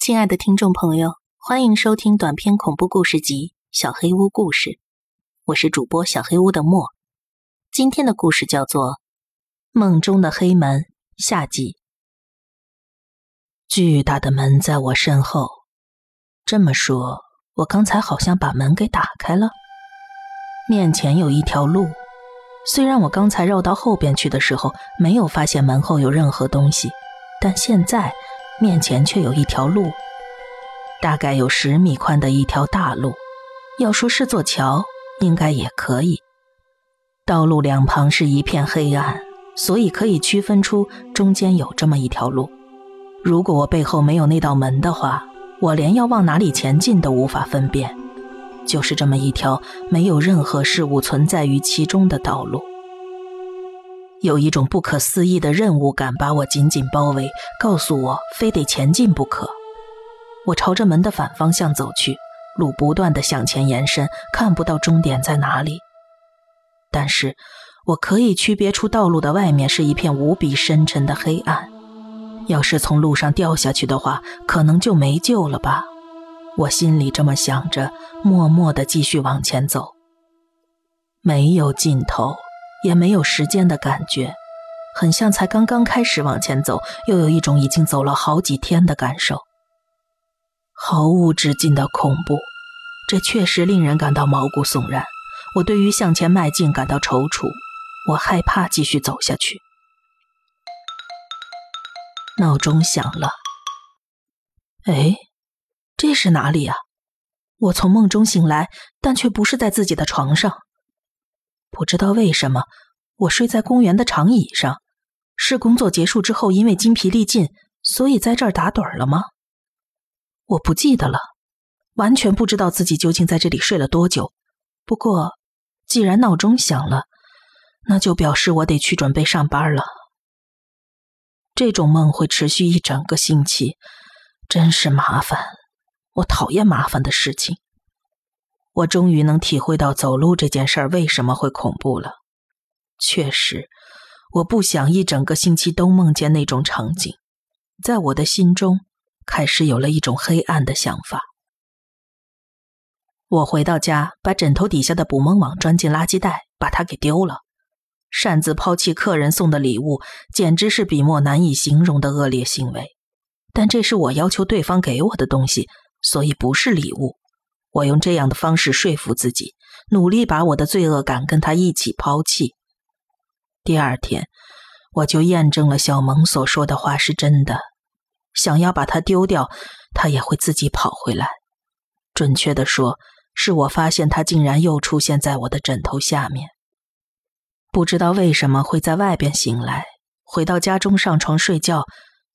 亲爱的听众朋友，欢迎收听短篇恐怖故事集《小黑屋故事》，我是主播小黑屋的莫。今天的故事叫做《梦中的黑门》下集。巨大的门在我身后，这么说，我刚才好像把门给打开了。面前有一条路，虽然我刚才绕到后边去的时候没有发现门后有任何东西，但现在。面前却有一条路，大概有十米宽的一条大路。要说是座桥，应该也可以。道路两旁是一片黑暗，所以可以区分出中间有这么一条路。如果我背后没有那道门的话，我连要往哪里前进都无法分辨。就是这么一条没有任何事物存在于其中的道路。有一种不可思议的任务感把我紧紧包围，告诉我非得前进不可。我朝着门的反方向走去，路不断的向前延伸，看不到终点在哪里。但是，我可以区别出道路的外面是一片无比深沉的黑暗。要是从路上掉下去的话，可能就没救了吧。我心里这么想着，默默的继续往前走，没有尽头。也没有时间的感觉，很像才刚刚开始往前走，又有一种已经走了好几天的感受，毫无止境的恐怖，这确实令人感到毛骨悚然。我对于向前迈进感到踌躇，我害怕继续走下去。闹钟响了，哎，这是哪里啊？我从梦中醒来，但却不是在自己的床上。不知道为什么，我睡在公园的长椅上。是工作结束之后，因为精疲力尽，所以在这儿打盹了吗？我不记得了，完全不知道自己究竟在这里睡了多久。不过，既然闹钟响了，那就表示我得去准备上班了。这种梦会持续一整个星期，真是麻烦。我讨厌麻烦的事情。我终于能体会到走路这件事儿为什么会恐怖了。确实，我不想一整个星期都梦见那种场景，在我的心中开始有了一种黑暗的想法。我回到家，把枕头底下的捕梦网装进垃圾袋，把它给丢了。擅自抛弃客人送的礼物，简直是笔墨难以形容的恶劣行为。但这是我要求对方给我的东西，所以不是礼物。我用这样的方式说服自己，努力把我的罪恶感跟他一起抛弃。第二天，我就验证了小萌所说的话是真的。想要把它丢掉，它也会自己跑回来。准确的说，是我发现它竟然又出现在我的枕头下面。不知道为什么会在外边醒来，回到家中上床睡觉，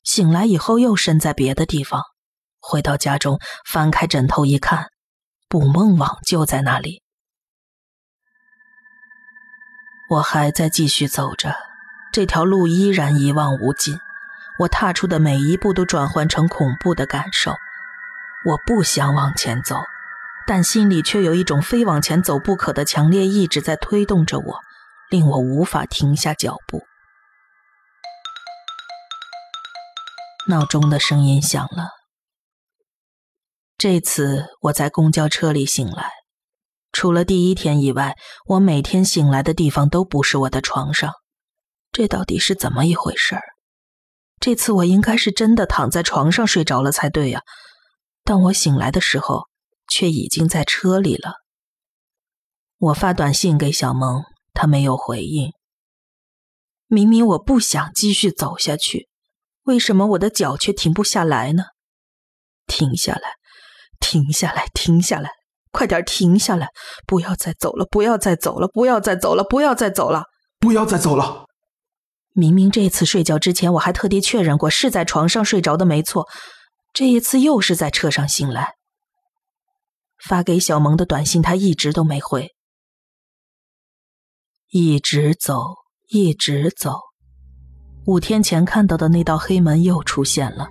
醒来以后又身在别的地方。回到家中，翻开枕头一看。捕梦网就在那里，我还在继续走着，这条路依然一望无尽。我踏出的每一步都转换成恐怖的感受。我不想往前走，但心里却有一种非往前走不可的强烈意志在推动着我，令我无法停下脚步。闹钟的声音响了。这次我在公交车里醒来，除了第一天以外，我每天醒来的地方都不是我的床上。这到底是怎么一回事儿？这次我应该是真的躺在床上睡着了才对呀，但我醒来的时候却已经在车里了。我发短信给小萌，她没有回应。明明我不想继续走下去，为什么我的脚却停不下来呢？停下来。停下来，停下来，快点停下来！不要再走了，不要再走了，不要再走了，不要再走了，不要再走了！明明这次睡觉之前我还特地确认过是在床上睡着的，没错。这一次又是在车上醒来。发给小萌的短信他一直都没回，一直走，一直走。五天前看到的那道黑门又出现了。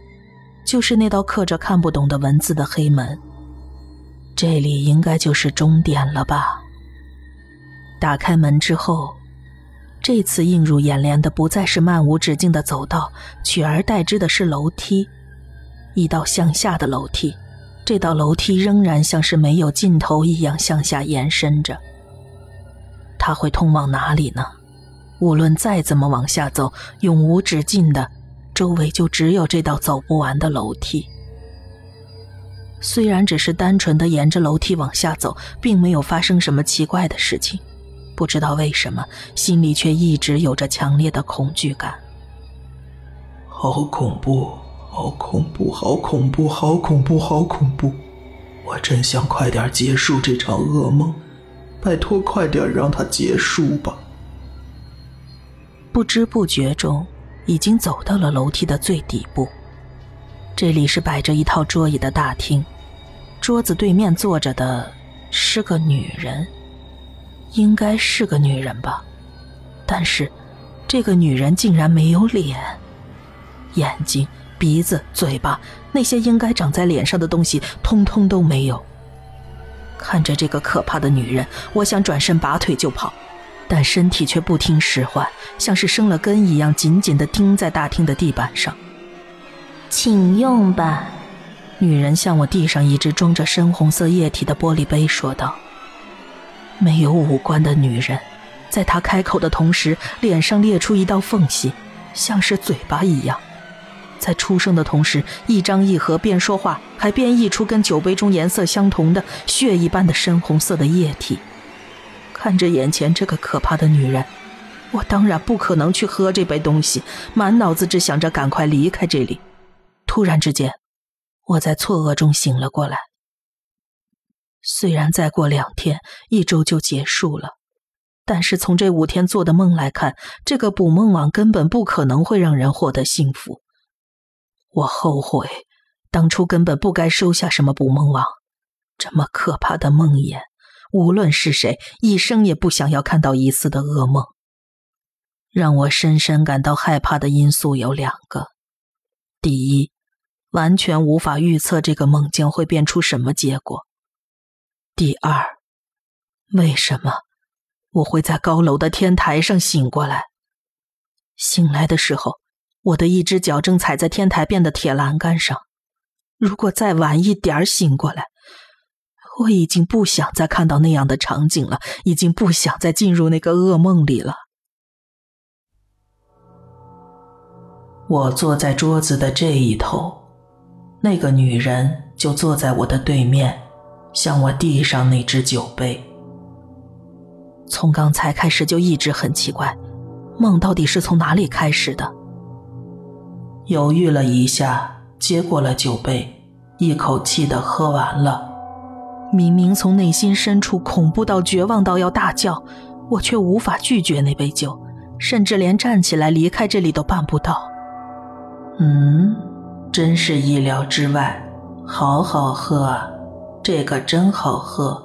就是那道刻着看不懂的文字的黑门，这里应该就是终点了吧？打开门之后，这次映入眼帘的不再是漫无止境的走道，取而代之的是楼梯。一道向下的楼梯，这道楼梯仍然像是没有尽头一样向下延伸着。它会通往哪里呢？无论再怎么往下走，永无止境的，周围就只有这道走不完的楼梯。虽然只是单纯的沿着楼梯往下走，并没有发生什么奇怪的事情，不知道为什么，心里却一直有着强烈的恐惧感。好恐怖，好恐怖，好恐怖，好恐怖，好恐怖！我真想快点结束这场噩梦，拜托，快点让它结束吧。不知不觉中，已经走到了楼梯的最底部。这里是摆着一套桌椅的大厅。桌子对面坐着的是个女人，应该是个女人吧，但是这个女人竟然没有脸，眼睛、鼻子、嘴巴那些应该长在脸上的东西通通都没有。看着这个可怕的女人，我想转身拔腿就跑，但身体却不听使唤，像是生了根一样，紧紧地钉在大厅的地板上。请用吧。女人向我递上一只装着深红色液体的玻璃杯，说道：“没有五官的女人，在她开口的同时，脸上裂出一道缝隙，像是嘴巴一样。在出声的同时，一张一合，边说话还边溢出跟酒杯中颜色相同的血一般的深红色的液体。看着眼前这个可怕的女人，我当然不可能去喝这杯东西，满脑子只想着赶快离开这里。突然之间。”我在错愕中醒了过来。虽然再过两天一周就结束了，但是从这五天做的梦来看，这个捕梦网根本不可能会让人获得幸福。我后悔当初根本不该收下什么捕梦网，这么可怕的梦魇，无论是谁，一生也不想要看到一次的噩梦。让我深深感到害怕的因素有两个，第一。完全无法预测这个梦将会变出什么结果。第二，为什么我会在高楼的天台上醒过来？醒来的时候，我的一只脚正踩在天台边的铁栏杆上。如果再晚一点醒过来，我已经不想再看到那样的场景了，已经不想再进入那个噩梦里了。我坐在桌子的这一头。那个女人就坐在我的对面，向我递上那只酒杯。从刚才开始就一直很奇怪，梦到底是从哪里开始的？犹豫了一下，接过了酒杯，一口气的喝完了。明明从内心深处恐怖到绝望到要大叫，我却无法拒绝那杯酒，甚至连站起来离开这里都办不到。嗯。真是意料之外，好好喝啊！这个真好喝，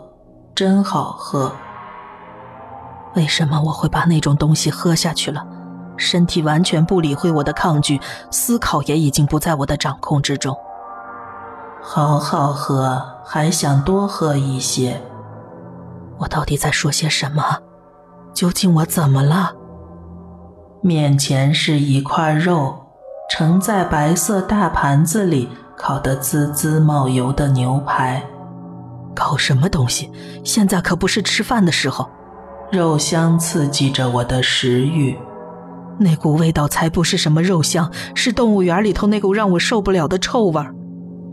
真好喝。为什么我会把那种东西喝下去了？身体完全不理会我的抗拒，思考也已经不在我的掌控之中。好好喝，还想多喝一些。我到底在说些什么？究竟我怎么了？面前是一块肉。盛在白色大盘子里，烤得滋滋冒油的牛排，搞什么东西？现在可不是吃饭的时候。肉香刺激着我的食欲，那股味道才不是什么肉香，是动物园里头那股让我受不了的臭味儿。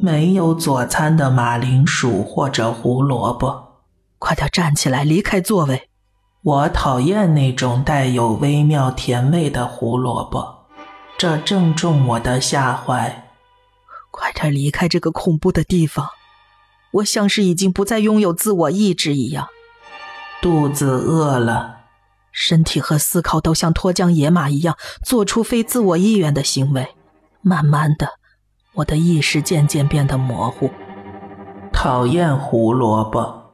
没有佐餐的马铃薯或者胡萝卜，快点站起来，离开座位。我讨厌那种带有微妙甜味的胡萝卜。这正中我的下怀，快点离开这个恐怖的地方！我像是已经不再拥有自我意志一样，肚子饿了，身体和思考都像脱缰野马一样做出非自我意愿的行为。慢慢的，我的意识渐渐变得模糊。讨厌胡萝卜，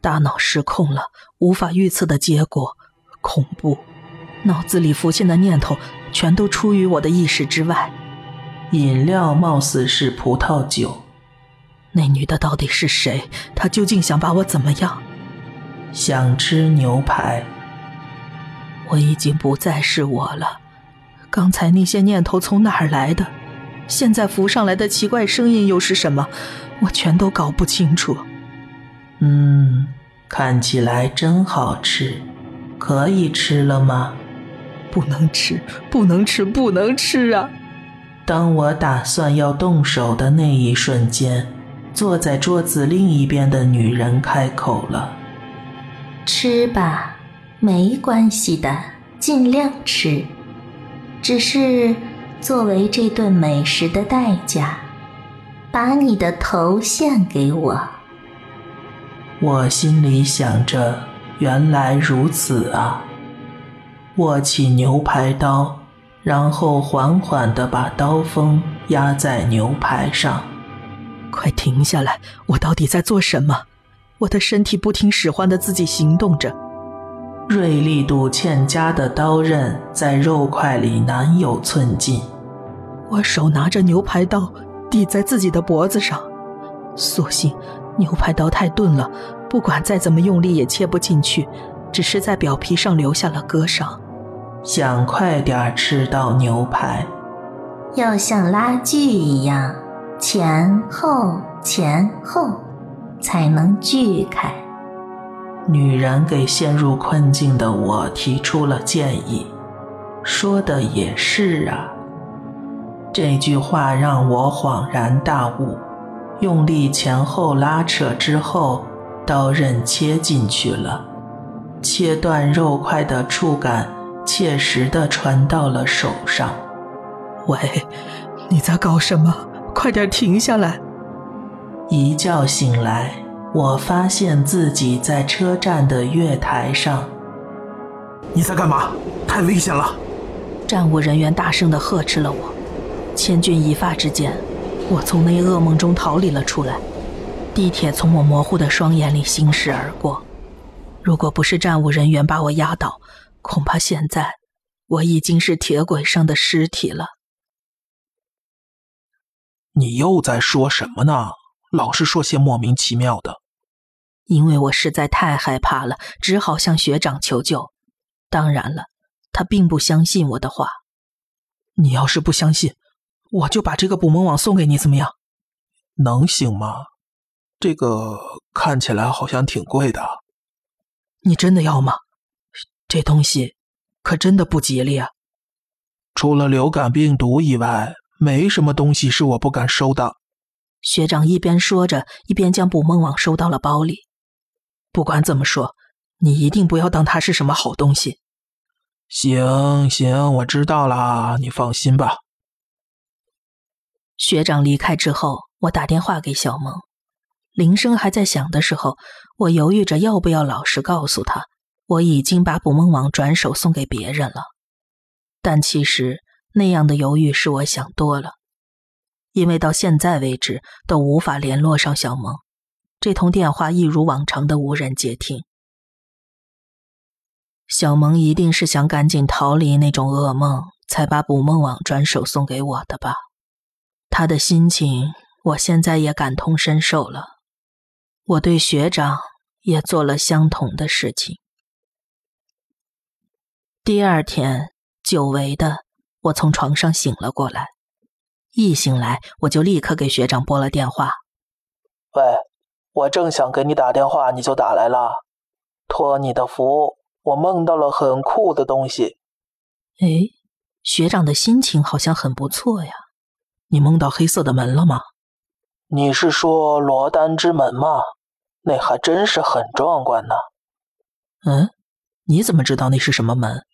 大脑失控了，无法预测的结果，恐怖。脑子里浮现的念头全都出于我的意识之外。饮料貌似是葡萄酒。那女的到底是谁？她究竟想把我怎么样？想吃牛排。我已经不再是我了。刚才那些念头从哪儿来的？现在浮上来的奇怪声音又是什么？我全都搞不清楚。嗯，看起来真好吃，可以吃了吗？不能吃，不能吃，不能吃啊！当我打算要动手的那一瞬间，坐在桌子另一边的女人开口了：“吃吧，没关系的，尽量吃。只是作为这顿美食的代价，把你的头献给我。”我心里想着，原来如此啊！握起牛排刀。然后缓缓地把刀锋压在牛排上。快停下来！我到底在做什么？我的身体不听使唤的自己行动着。锐利度欠佳的刀刃在肉块里难有寸进。我手拿着牛排刀抵在自己的脖子上，所幸牛排刀太钝了，不管再怎么用力也切不进去，只是在表皮上留下了割伤。想快点吃到牛排，要像拉锯一样前后前后才能锯开。女人给陷入困境的我提出了建议，说的也是啊。这句话让我恍然大悟，用力前后拉扯之后，刀刃切进去了，切断肉块的触感。切实的传到了手上。喂，你在搞什么？快点停下来！一觉醒来，我发现自己在车站的月台上。你在干嘛？太危险了！站务人员大声的呵斥了我。千钧一发之间，我从那噩梦中逃离了出来。地铁从我模糊的双眼里行驶而过。如果不是站务人员把我压倒，恐怕现在我已经是铁轨上的尸体了。你又在说什么呢？老是说些莫名其妙的。因为我实在太害怕了，只好向学长求救。当然了，他并不相信我的话。你要是不相信，我就把这个捕梦网送给你，怎么样？能行吗？这个看起来好像挺贵的。你真的要吗？这东西可真的不吉利啊！除了流感病毒以外，没什么东西是我不敢收的。学长一边说着，一边将捕梦网收到了包里。不管怎么说，你一定不要当它是什么好东西。行行，我知道了，你放心吧。学长离开之后，我打电话给小萌，铃声还在响的时候，我犹豫着要不要老实告诉他。我已经把捕梦网转手送给别人了，但其实那样的犹豫是我想多了，因为到现在为止都无法联络上小萌，这通电话一如往常的无人接听。小萌一定是想赶紧逃离那种噩梦，才把捕梦网转手送给我的吧？他的心情我现在也感同身受了，我对学长也做了相同的事情。第二天，久违的我从床上醒了过来。一醒来，我就立刻给学长拨了电话。喂，我正想给你打电话，你就打来了。托你的福，我梦到了很酷的东西。哎，学长的心情好像很不错呀。你梦到黑色的门了吗？你是说罗丹之门吗？那还真是很壮观呢。嗯，你怎么知道那是什么门？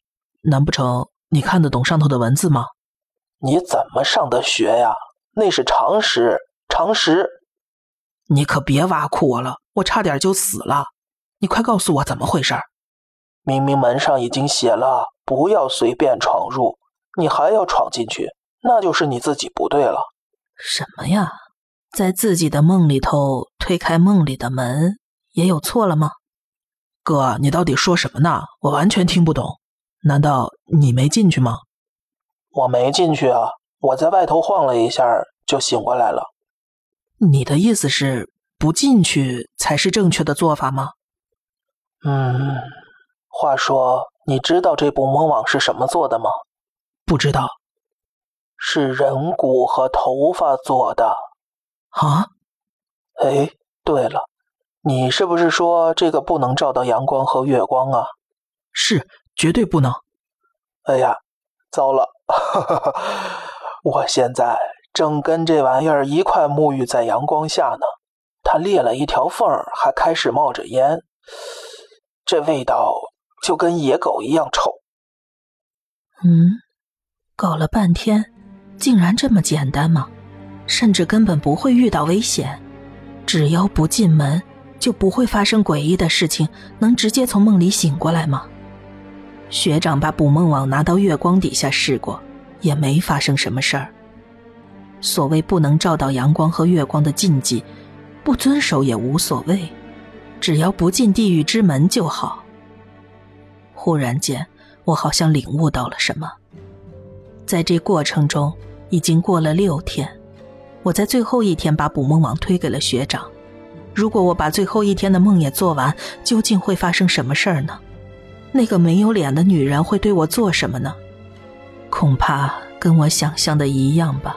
难不成你看得懂上头的文字吗？你怎么上的学呀？那是常识，常识。你可别挖苦我了，我差点就死了。你快告诉我怎么回事？明明门上已经写了不要随便闯入，你还要闯进去，那就是你自己不对了。什么呀？在自己的梦里头推开梦里的门，也有错了吗？哥，你到底说什么呢？我完全听不懂。难道你没进去吗？我没进去啊，我在外头晃了一下就醒过来了。你的意思是不进去才是正确的做法吗？嗯，话说，你知道这部魔网是什么做的吗？不知道。是人骨和头发做的。啊？哎，对了，你是不是说这个不能照到阳光和月光啊？是，绝对不能。哎呀，糟了，我现在正跟这玩意儿一块沐浴在阳光下呢，它裂了一条缝儿，还开始冒着烟，这味道就跟野狗一样臭。嗯，搞了半天，竟然这么简单吗？甚至根本不会遇到危险，只要不进门，就不会发生诡异的事情。能直接从梦里醒过来吗？学长把捕梦网拿到月光底下试过，也没发生什么事儿。所谓不能照到阳光和月光的禁忌，不遵守也无所谓，只要不进地狱之门就好。忽然间。我好像领悟到了什么，在这过程中已经过了六天，我在最后一天把捕梦网推给了学长。如果我把最后一天的梦也做完，究竟会发生什么事儿呢？那个没有脸的女人会对我做什么呢？恐怕跟我想象的一样吧。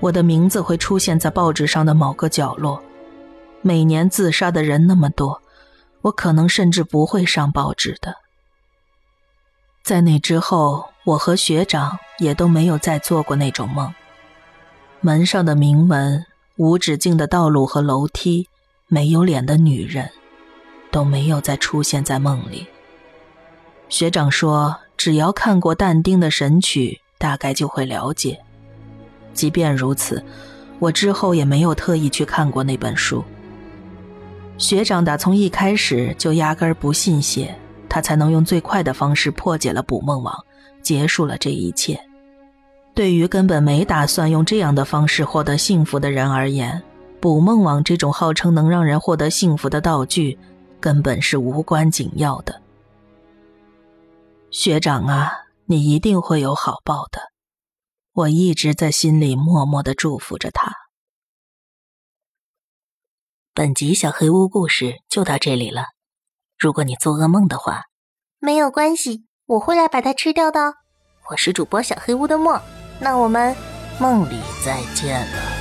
我的名字会出现在报纸上的某个角落。每年自杀的人那么多，我可能甚至不会上报纸的。在那之后，我和学长也都没有再做过那种梦。门上的铭文、无止境的道路和楼梯、没有脸的女人，都没有再出现在梦里。学长说，只要看过但丁的《神曲》，大概就会了解。即便如此，我之后也没有特意去看过那本书。学长打从一开始就压根儿不信邪。他才能用最快的方式破解了捕梦网，结束了这一切。对于根本没打算用这样的方式获得幸福的人而言，捕梦网这种号称能让人获得幸福的道具，根本是无关紧要的。学长啊，你一定会有好报的，我一直在心里默默的祝福着他。本集小黑屋故事就到这里了。如果你做噩梦的话，没有关系，我会来把它吃掉的。我是主播小黑屋的墨，那我们梦里再见了。